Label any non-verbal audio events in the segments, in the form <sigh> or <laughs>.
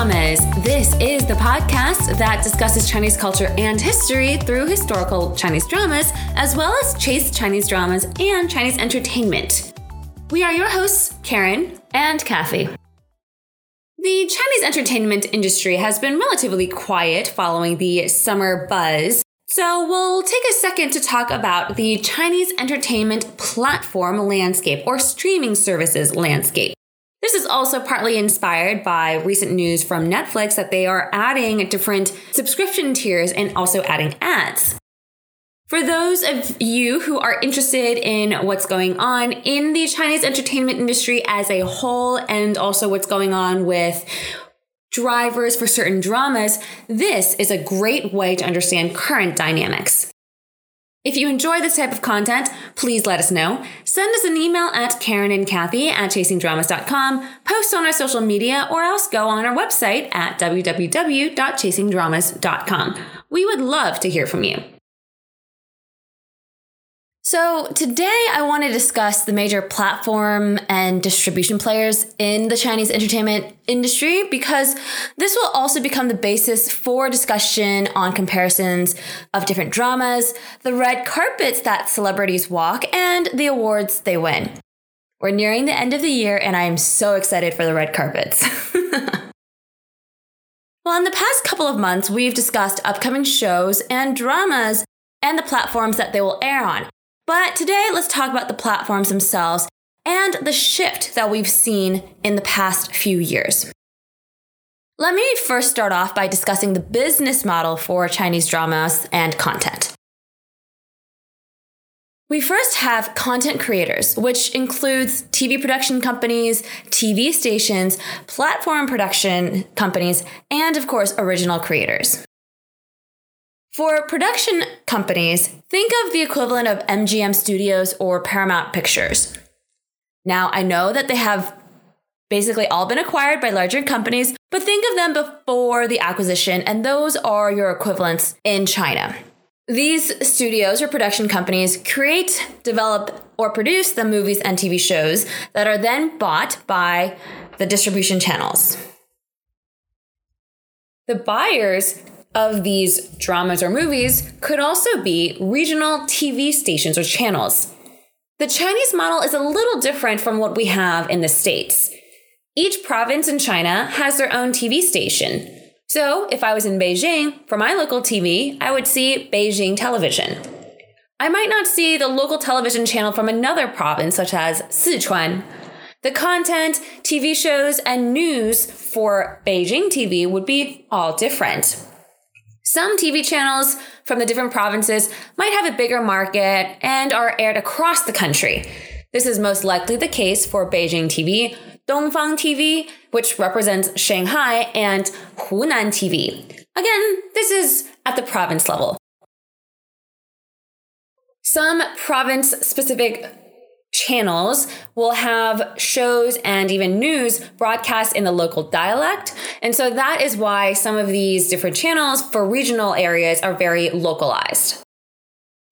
Dramas. This is the podcast that discusses Chinese culture and history through historical Chinese dramas, as well as chase Chinese dramas and Chinese entertainment. We are your hosts, Karen and Kathy. The Chinese entertainment industry has been relatively quiet following the summer buzz. So, we'll take a second to talk about the Chinese entertainment platform landscape or streaming services landscape. This is also partly inspired by recent news from Netflix that they are adding different subscription tiers and also adding ads. For those of you who are interested in what's going on in the Chinese entertainment industry as a whole and also what's going on with drivers for certain dramas, this is a great way to understand current dynamics. If you enjoy this type of content, please let us know. Send us an email at Karen and Kathy at chasingdramas.com, post on our social media, or else go on our website at www.chasingdramas.com. We would love to hear from you. So, today I want to discuss the major platform and distribution players in the Chinese entertainment industry because this will also become the basis for discussion on comparisons of different dramas, the red carpets that celebrities walk, and the awards they win. We're nearing the end of the year, and I am so excited for the red carpets. <laughs> well, in the past couple of months, we've discussed upcoming shows and dramas and the platforms that they will air on. But today, let's talk about the platforms themselves and the shift that we've seen in the past few years. Let me first start off by discussing the business model for Chinese dramas and content. We first have content creators, which includes TV production companies, TV stations, platform production companies, and of course, original creators. For production companies, think of the equivalent of MGM Studios or Paramount Pictures. Now, I know that they have basically all been acquired by larger companies, but think of them before the acquisition, and those are your equivalents in China. These studios or production companies create, develop, or produce the movies and TV shows that are then bought by the distribution channels. The buyers of these dramas or movies could also be regional TV stations or channels. The Chinese model is a little different from what we have in the States. Each province in China has their own TV station. So, if I was in Beijing, for my local TV, I would see Beijing television. I might not see the local television channel from another province, such as Sichuan. The content, TV shows, and news for Beijing TV would be all different. Some TV channels from the different provinces might have a bigger market and are aired across the country. This is most likely the case for Beijing TV, Dongfang TV, which represents Shanghai, and Hunan TV. Again, this is at the province level. Some province specific channels will have shows and even news broadcast in the local dialect. And so that is why some of these different channels for regional areas are very localized.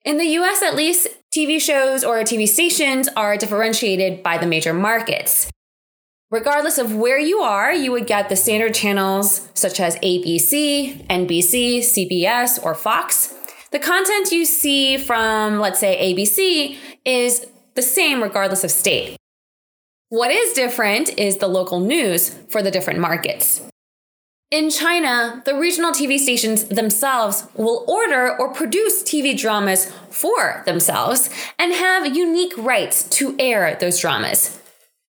In the US, at least, TV shows or TV stations are differentiated by the major markets. Regardless of where you are, you would get the standard channels such as ABC, NBC, CBS, or Fox. The content you see from, let's say, ABC is the same regardless of state. What is different is the local news for the different markets. In China, the regional TV stations themselves will order or produce TV dramas for themselves and have unique rights to air those dramas.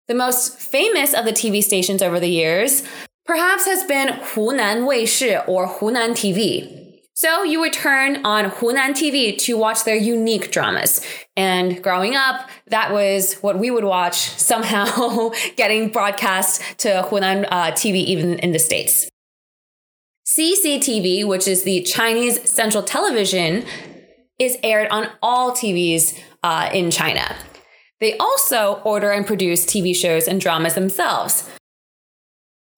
The most famous of the TV stations over the years perhaps has been Hunan Weishi or Hunan TV. So you would turn on Hunan TV to watch their unique dramas. And growing up, that was what we would watch <laughs> somehow getting broadcast to Hunan uh, TV even in the States. CCTV, which is the Chinese Central Television, is aired on all TVs uh, in China. They also order and produce TV shows and dramas themselves.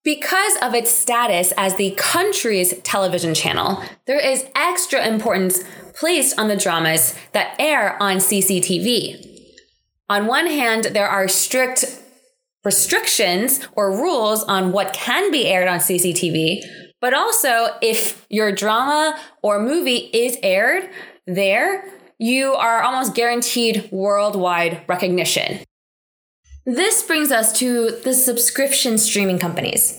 Because of its status as the country's television channel, there is extra importance placed on the dramas that air on CCTV. On one hand, there are strict restrictions or rules on what can be aired on CCTV, but also if your drama or movie is aired there, you are almost guaranteed worldwide recognition. This brings us to the subscription streaming companies.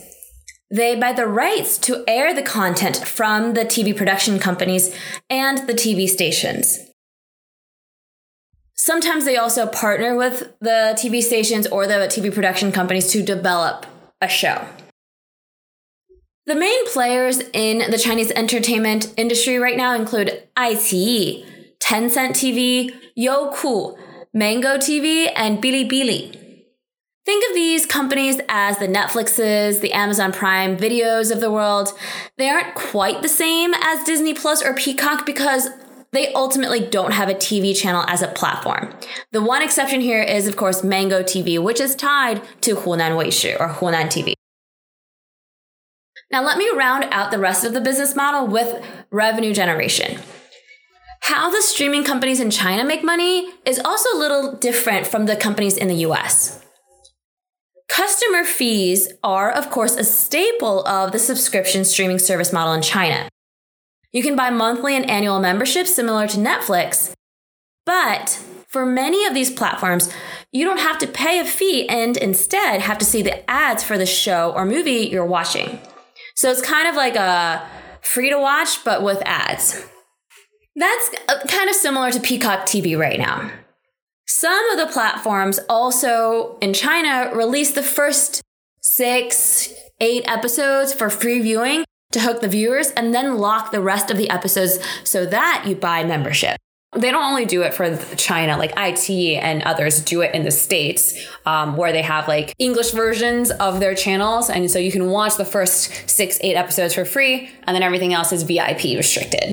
They buy the rights to air the content from the TV production companies and the TV stations. Sometimes they also partner with the TV stations or the TV production companies to develop a show. The main players in the Chinese entertainment industry right now include iQIYI, Tencent TV, Youku, Mango TV, and Bilibili. Think of these companies as the Netflixes, the Amazon Prime videos of the world. They aren't quite the same as Disney Plus or Peacock because they ultimately don't have a TV channel as a platform. The one exception here is, of course, Mango TV, which is tied to Hunan Weishi or Hunan TV. Now, let me round out the rest of the business model with revenue generation. How the streaming companies in China make money is also a little different from the companies in the US. Customer fees are, of course, a staple of the subscription streaming service model in China. You can buy monthly and annual memberships similar to Netflix. But for many of these platforms, you don't have to pay a fee and instead have to see the ads for the show or movie you're watching. So it's kind of like a free to watch, but with ads. That's uh, kind of similar to Peacock TV right now. Some of the platforms also in China release the first six, eight episodes for free viewing to hook the viewers and then lock the rest of the episodes so that you buy membership. They don't only do it for China, like iQIYI and others do it in the States, um, where they have like English versions of their channels. And so you can watch the first six, eight episodes for free, and then everything else is VIP restricted.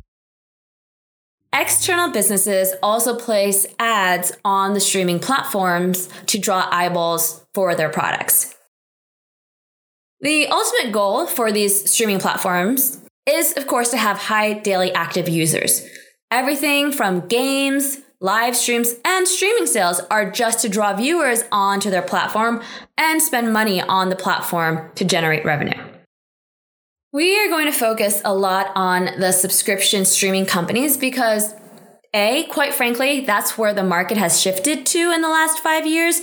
External businesses also place ads on the streaming platforms to draw eyeballs for their products. The ultimate goal for these streaming platforms is, of course, to have high daily active users. Everything from games, live streams, and streaming sales are just to draw viewers onto their platform and spend money on the platform to generate revenue. We are going to focus a lot on the subscription streaming companies because a, quite frankly, that's where the market has shifted to in the last five years.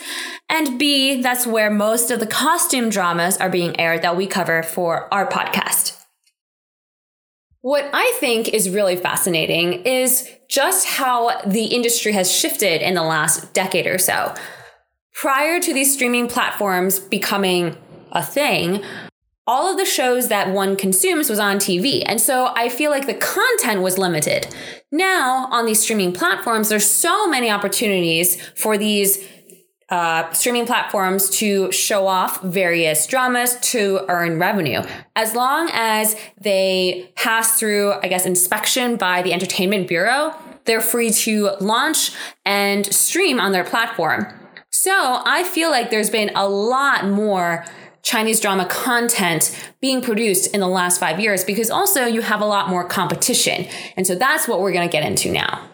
And B, that's where most of the costume dramas are being aired that we cover for our podcast. What I think is really fascinating is just how the industry has shifted in the last decade or so. Prior to these streaming platforms becoming a thing, all of the shows that one consumes was on TV. And so I feel like the content was limited. Now on these streaming platforms, there's so many opportunities for these uh, streaming platforms to show off various dramas to earn revenue. As long as they pass through, I guess, inspection by the Entertainment Bureau, they're free to launch and stream on their platform. So I feel like there's been a lot more Chinese drama content being produced in the last five years because also you have a lot more competition. And so that's what we're going to get into now.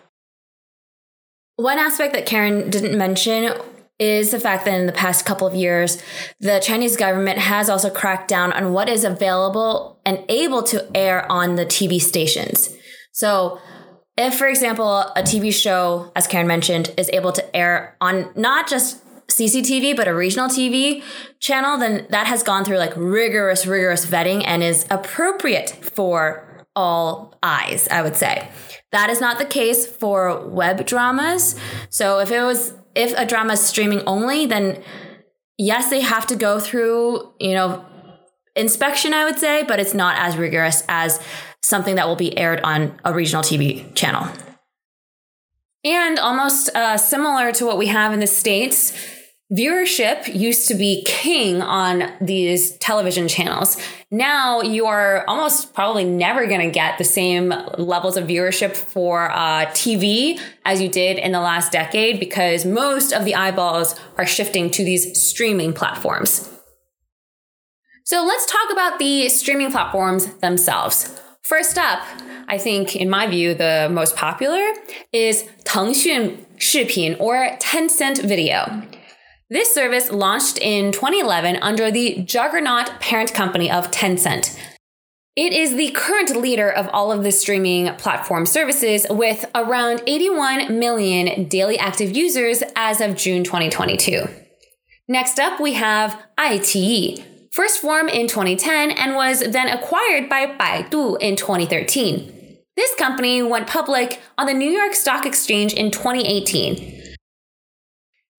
One aspect that Karen didn't mention is the fact that in the past couple of years, the Chinese government has also cracked down on what is available and able to air on the TV stations. So, if, for example, a TV show, as Karen mentioned, is able to air on not just CCTV, but a regional TV channel, then that has gone through like rigorous, rigorous vetting and is appropriate for all eyes, I would say. That is not the case for web dramas. So if it was, if a drama is streaming only, then yes, they have to go through, you know, inspection, I would say, but it's not as rigorous as something that will be aired on a regional TV channel. And almost uh, similar to what we have in the States, viewership used to be king on these television channels. Now you are almost probably never going to get the same levels of viewership for uh, TV as you did in the last decade because most of the eyeballs are shifting to these streaming platforms. So let's talk about the streaming platforms themselves. First up, I think, in my view, the most popular is Tengxun Shipin or Tencent Video. This service launched in 2011 under the juggernaut parent company of Tencent. It is the current leader of all of the streaming platform services with around 81 million daily active users as of June 2022. Next up, we have iQIYI, first formed in 2010 and was then acquired by Baidu in 2013. This company went public on the New York Stock Exchange in 2018.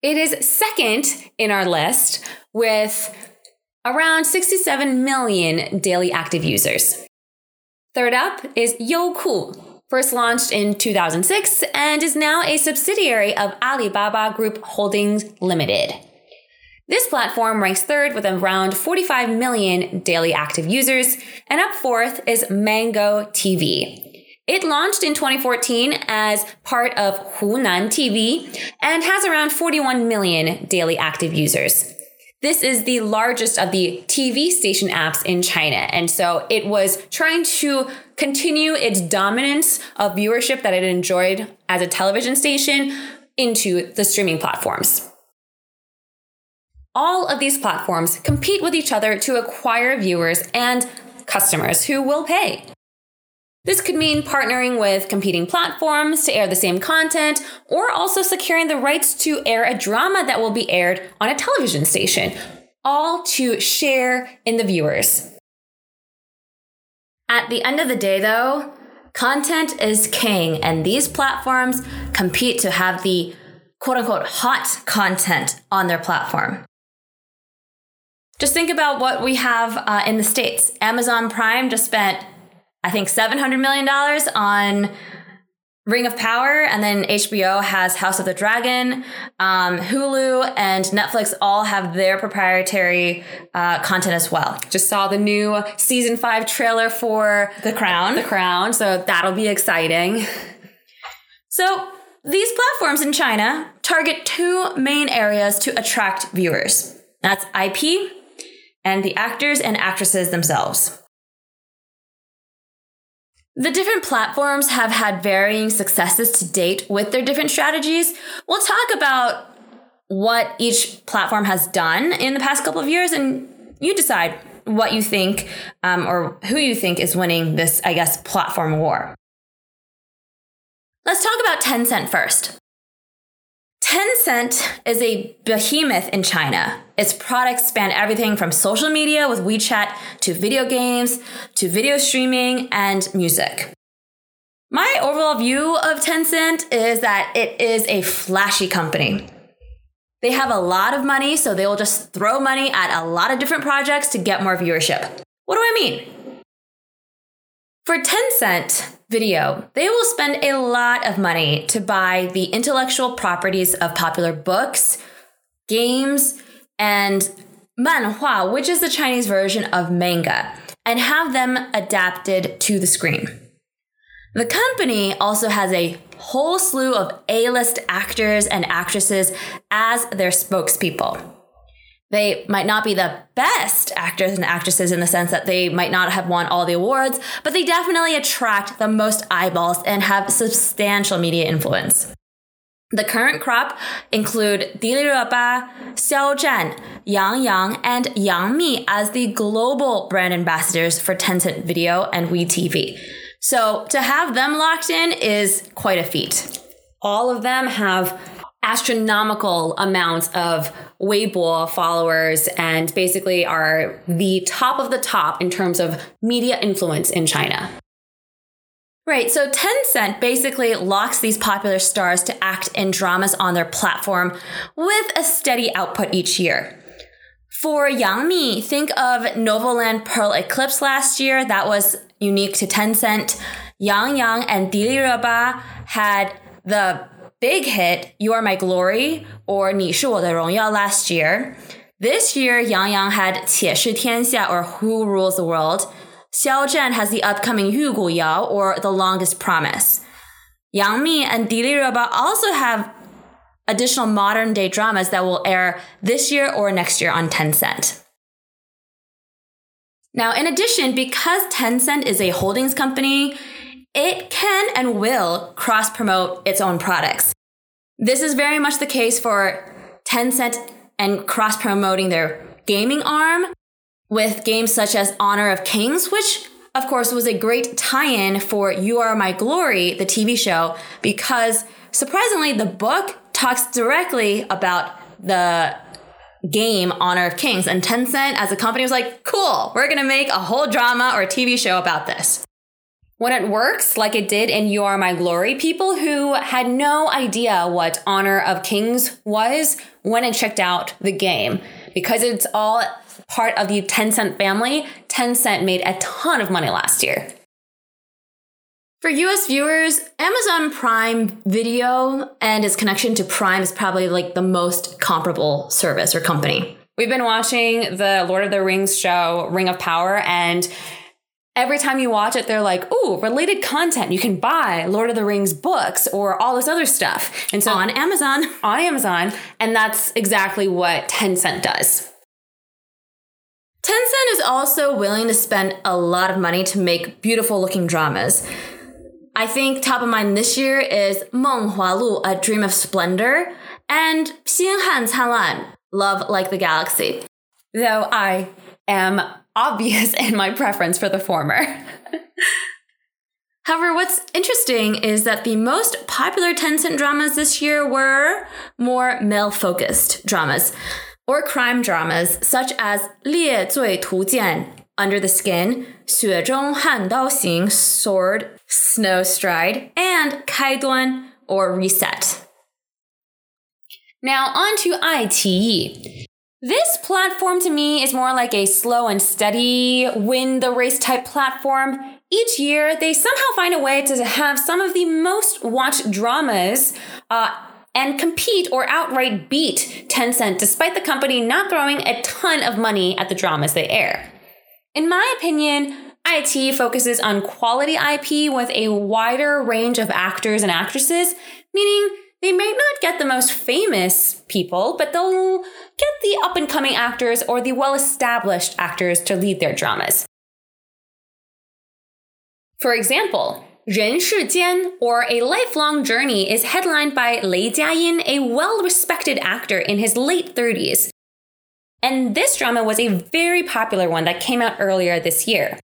It is second in our list with around 67 million daily active users. Third up is Youku, first launched in 2006 and is now a subsidiary of Alibaba Group Holdings Limited. This platform ranks third with around 45 million daily active users, and up fourth is Mango TV. It launched in 2014 as part of Hunan TV and has around 41 million daily active users. This is the largest of the TV station apps in China. And so it was trying to continue its dominance of viewership that it enjoyed as a television station into the streaming platforms. All of these platforms compete with each other to acquire viewers and customers who will pay. This could mean partnering with competing platforms to air the same content, or also securing the rights to air a drama that will be aired on a television station, all to share in the viewers. At the end of the day, though, content is king, and these platforms compete to have the quote unquote hot content on their platform. Just think about what we have uh, in the States. Amazon Prime just spent, I think, $700 million on Ring of Power, and then HBO has House of the Dragon. Um, Hulu and Netflix all have their proprietary uh, content as well. Just saw the new season five trailer for The Crown. The Crown, so that'll be exciting. So, these platforms in China target two main areas to attract viewers that's IP and the actors and actresses themselves. The different platforms have had varying successes to date with their different strategies. We'll talk about what each platform has done in the past couple of years, and you decide what you think um, or who you think is winning this, I guess, platform war. Let's talk about Tencent first. Tencent is a behemoth in China. Its products span everything from social media with WeChat to video games to video streaming and music. My overall view of Tencent is that it is a flashy company. They have a lot of money, so they will just throw money at a lot of different projects to get more viewership. What do I mean? For Tencent, video, they will spend a lot of money to buy the intellectual properties of popular books, games, and manhua, which is the Chinese version of manga, and have them adapted to the screen. The company also has a whole slew of A list actors and actresses as their spokespeople. They might not be the best actors and actresses in the sense that they might not have won all the awards, but they definitely attract the most eyeballs and have substantial media influence. The current crop include Di Ba, Xiao Zhan, Yang Yang, and Yang Mi as the global brand ambassadors for Tencent Video and WeTV. So to have them locked in is quite a feat. All of them have astronomical amounts of Weibo followers and basically are the top of the top in terms of media influence in China. Right, so Tencent basically locks these popular stars to act in dramas on their platform with a steady output each year. For Yang Mi, think of Novoland Pearl Eclipse last year. That was unique to Tencent. Yang Yang and Di Ba had the big hit You Are My Glory or 你是我的荣耀 last year. This year, Yang Yang had 且试天下 or Who Rules the World. Xiao Zhan has the upcoming Yu Gu Yao or The Longest Promise. Yang Mi and Dili Raba also have additional modern day dramas that will air this year or next year on Tencent. Now, in addition, because Tencent is a holdings company, it can and will cross promote its own products. This is very much the case for Tencent and cross promoting their gaming arm with games such as Honor of Kings, which of course was a great tie-in for You Are My Glory, the TV show, because surprisingly the book talks directly about the game Honor of Kings and Tencent as a company was like, "Cool, we're going to make a whole drama or TV show about this." When it works, like it did in You Are My Glory, people who had no idea what Honor of Kings was went and checked out the game. Because it's all part of the Tencent family, Tencent made a ton of money last year. For US viewers, Amazon Prime Video and its connection to Prime is probably like the most comparable service or company. We've been watching the Lord of the Rings show, Ring of Power, and every time you watch it, they're like, ooh, related content. You can buy Lord of the Rings books or all this other stuff. And so on Amazon. <laughs> On Amazon. And that's exactly what Tencent does. Tencent is also willing to spend a lot of money to make beautiful looking dramas. I think top of mind this year is Meng Hua Lu, A Dream of Splendor, and Xing Han Canlan, Love Like the Galaxy. Though I am obvious <laughs> in my preference for the former. <laughs> However, what's interesting is that the most popular Tencent dramas this year were more male focused dramas or crime dramas such as 猎罪图鉴, Under the Skin, Xue Zhong Han Dao Xing Sword, Snow Stride, and 开端 or Reset. Now on to iQIYI. This platform to me is more like a slow and steady win the race type platform. Each year, they somehow find a way to have some of the most watched dramas uh, and compete or outright beat Tencent, despite the company not throwing a ton of money at the dramas they air. In my opinion, iQIYI focuses on quality IP with a wider range of actors and actresses, meaning they may not get the most famous people, but they'll get the up and coming actors or the well established actors to lead their dramas. For example, 人世间, or A Lifelong Journey, is headlined by Lei Jiayin, a well respected actor in his late 30s. And this drama was a very popular one that came out earlier this year.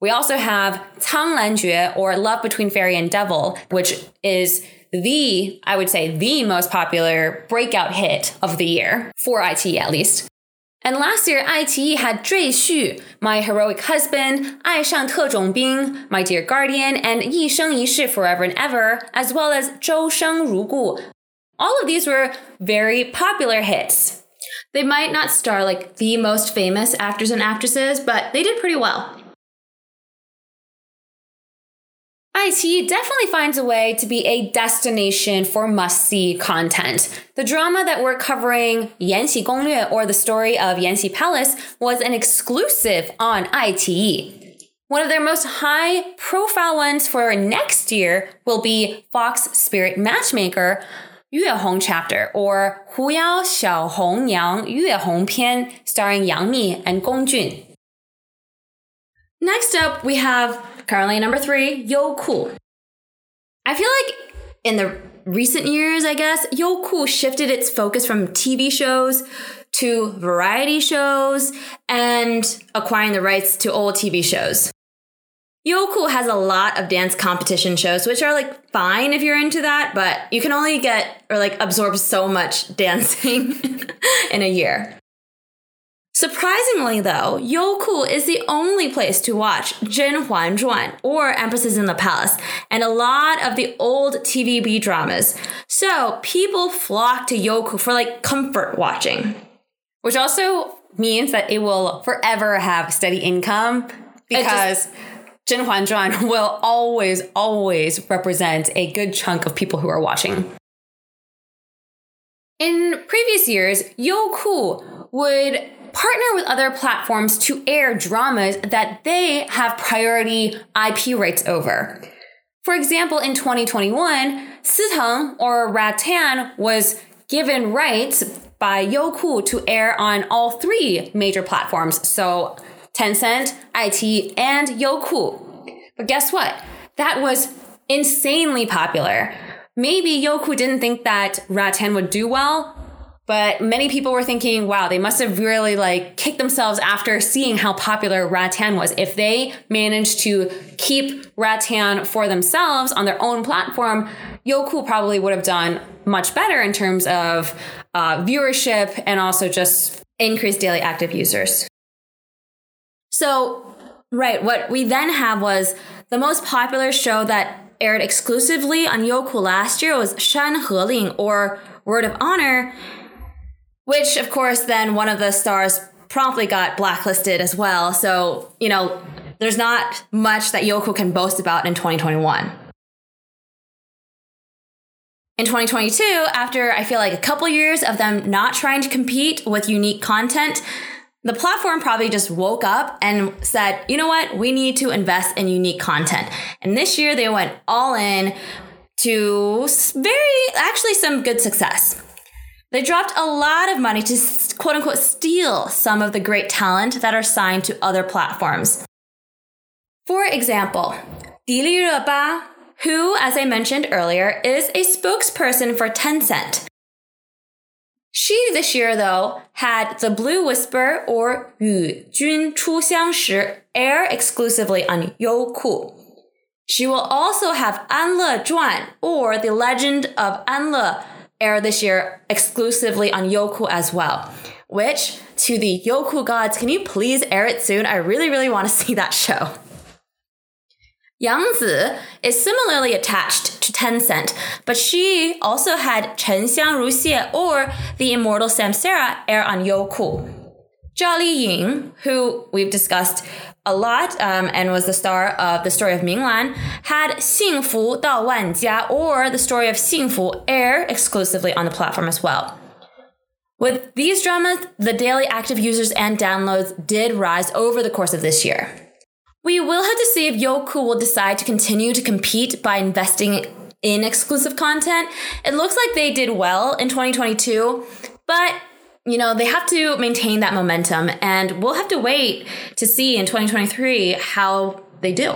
We also have Cang Lan or Love Between Fairy and Devil, which is the, I would say, the most popular breakout hit of the year, for iQIYI at least. And last year, iQIYI had Zhui Xu, My Heroic Husband, 爱上特种兵, My Dear Guardian, and 一生一世 Forever and Ever, as well as 周生如故. All of these were very popular hits. They might not star like the most famous actors and actresses, but they did pretty well. iQIYI definitely finds a way to be a destination for must see content. The drama that we're covering, Yanxi Gonglue, or the story of Yanxi Palace, was an exclusive on iQIYI. One of their most high profile ones for next year will be Fox Spirit Matchmaker, Yue Hong chapter, or Hu Yao Xiao Hong Niang Yue Hong Pian, starring Yang Mi and Gong Jun. Next up, we have Currently number three, Youku. I feel like in the recent years, I guess, Youku shifted its focus from TV shows to variety shows and acquiring the rights to old TV shows. Youku has a lot of dance competition shows, which are like fine if you're into that, but you can only get or like absorb so much <laughs> dancing in a year. Surprisingly, though, Youku is the only place to watch Zhen Huan Zhuan or Empresses in the Palace and a lot of the old TVB dramas. So people flock to Youku for like comfort watching, which also means that it will forever have steady income because Zhen Huan Zhuan <laughs> will always, always represent a good chunk of people who are watching. In previous years, Youku would partner with other platforms to air dramas that they have priority IP rights over. For example, in 2021, Siteng or Rattan was given rights by Youku to air on all three major platforms. So Tencent, iQIYI, and Youku. But guess what? That was insanely popular. Maybe Youku didn't think that Rattan would do well, But many people were thinking, wow, they must have really like kicked themselves after seeing how popular Rattan was. If they managed to keep Rattan for themselves on their own platform, Youku probably would have done much better in terms of uh, viewership and also just increased daily active users. So, right, what we then have was the most popular show that aired exclusively on Youku last year was Shan Heling or Word of Honor which of course then one of the stars promptly got blacklisted as well. So, you know, there's not much that Youku can boast about in 2021. In 2022, after I feel like a couple years of them not trying to compete with unique content, the platform probably just woke up and said, you know what, we need to invest in unique content. And this year they went all in to very, actually, some good success. They dropped a lot of money to quote unquote steal some of the great talent that are signed to other platforms. For example, Dili Ruba, who, as I mentioned earlier, is a spokesperson for Tencent. She this year, though, had the Blue Whisper or Yu Jun Chu Xiang Shi air exclusively on Youku. She will also have Anle Zhuan or The Legend of Anle air this year exclusively on Youku as well. Which, to the Youku gods, can you please air it soon? I really, really want to <laughs> see that show. Yang Zi is similarly attached to Tencent, but she also had Chen Xiang Ruxie or The Immortal Samsara air on Youku. Zhao Liying, who we've discussed a lot um, and was the star of the story of Ming Lan, had 幸福到万家 or the story of 幸福 air exclusively on the platform as well. With these dramas, the daily active users and downloads did rise over the course of this year. We will have to see if Youku will decide to continue to compete by investing in exclusive content. It looks like they did well in 2022, but you know, they have to maintain that momentum, and we'll have to wait to see in 2023 how they do.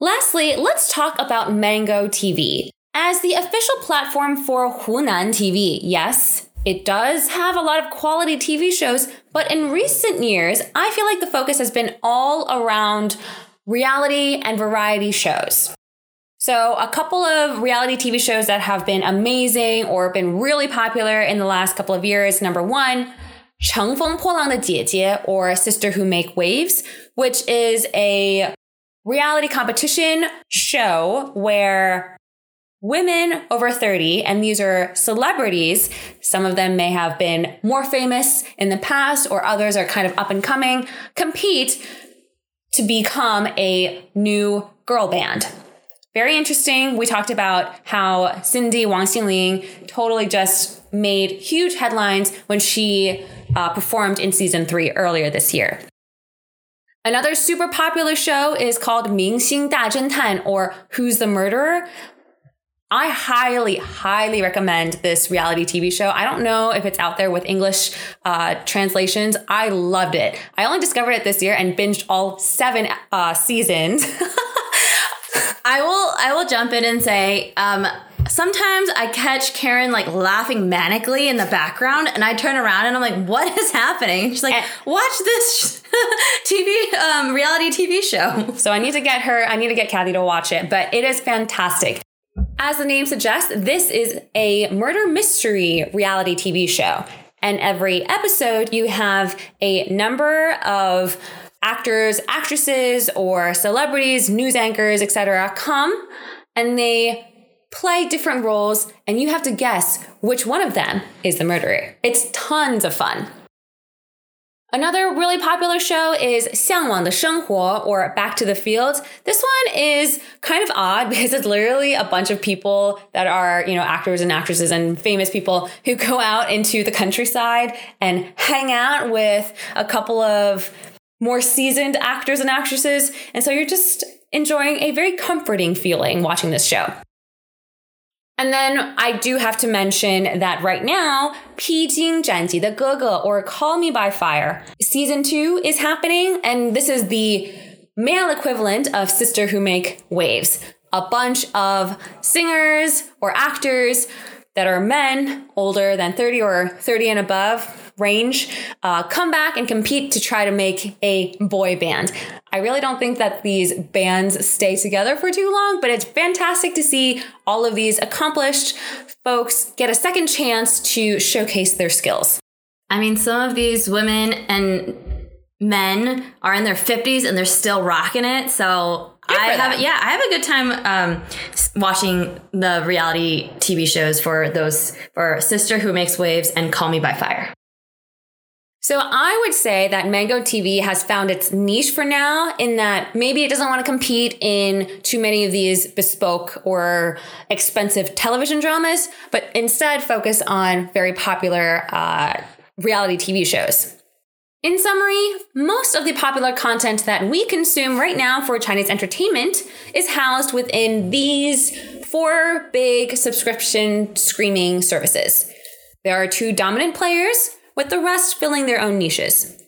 Lastly, let's talk about Mango TV. As the official platform for Hunan TV, yes, it does have a lot of quality TV shows, but in recent years, I feel like the focus has been all around reality and variety shows. So, a couple of reality TV shows that have been amazing or been really popular in the last couple of years. Number one, 乘风破浪的姐姐 or Sister Who Make Waves, which is a reality competition show where women over 30, and these are celebrities, some of them may have been more famous in the past or others are kind of up and coming, compete to become a new girl band very interesting. We talked about how Cindy Wang Xinling totally just made huge headlines when she uh, performed in season three earlier this year. Another super popular show is called Ming Xing Da Tan or Who's the Murderer? I highly, highly recommend this reality TV show. I don't know if it's out there with English uh, translations. I loved it. I only discovered it this year and binged all seven uh, seasons. <laughs> I will I will jump in and say um, sometimes I catch Karen like laughing manically in the background, and I turn around and I'm like, "What is happening?" She's like, "Watch this <laughs> TV um, reality TV show." So I need to get her. I need to get Kathy to watch it, but it is fantastic. As the name suggests, this is a murder mystery reality TV show. And every episode, you have a number of actors, actresses, or celebrities, news anchors, etc., come and they play different roles, and you have to guess which one of them is the murderer. It's tons of fun. Another really popular show is 向往的生活 or Back to the Fields. This one is kind of odd because <laughs> it's literally a bunch of people that are, you know, actors and actresses and famous people who go out into the countryside and hang out with a couple of more seasoned actors and actresses. And so you're just enjoying a very comforting feeling watching this show. And then I do have to mention that right now, 披荆斩棘的哥哥 or Call Me by Fire season 2 is happening and this is the male equivalent of Sister Who Make Waves. A bunch of singers or actors that are men older than 30 or 30 and above range uh, come back and compete to try to make a boy band. I really don't think that these bands stay together for too long, but it's fantastic to see all of these accomplished folks get a second chance to showcase their skills. I mean, some of these women and men are in their 50s and they're still rocking it. So I have, yeah, I have a good time um, watching the reality TV shows for those for Sister Who Makes Waves and Call Me by Fire. So I would say that Mango TV has found its niche for now in that maybe it doesn't want to compete in too many of these bespoke or expensive television dramas, but instead focus on very popular uh, reality TV shows. In summary, most of the popular content that we consume right now for Chinese entertainment is housed within these four big subscription streaming services. There are two dominant players, with the rest filling their own niches.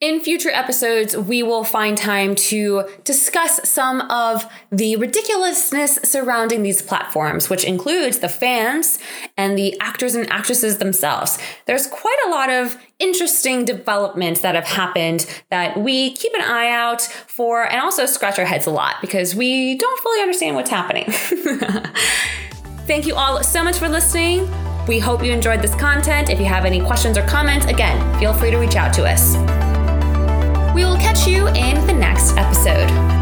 In future episodes, we will find time to discuss some of the ridiculousness surrounding these platforms, which includes the fans and the actors and actresses themselves. There's quite a lot of interesting developments that have happened that we keep an eye out for and also scratch our heads a lot because we don't fully understand what's happening. <laughs> Thank you all so much for listening. We hope you enjoyed this content. If you have any questions or comments, again, feel free to reach out to us. We will catch you in the next episode.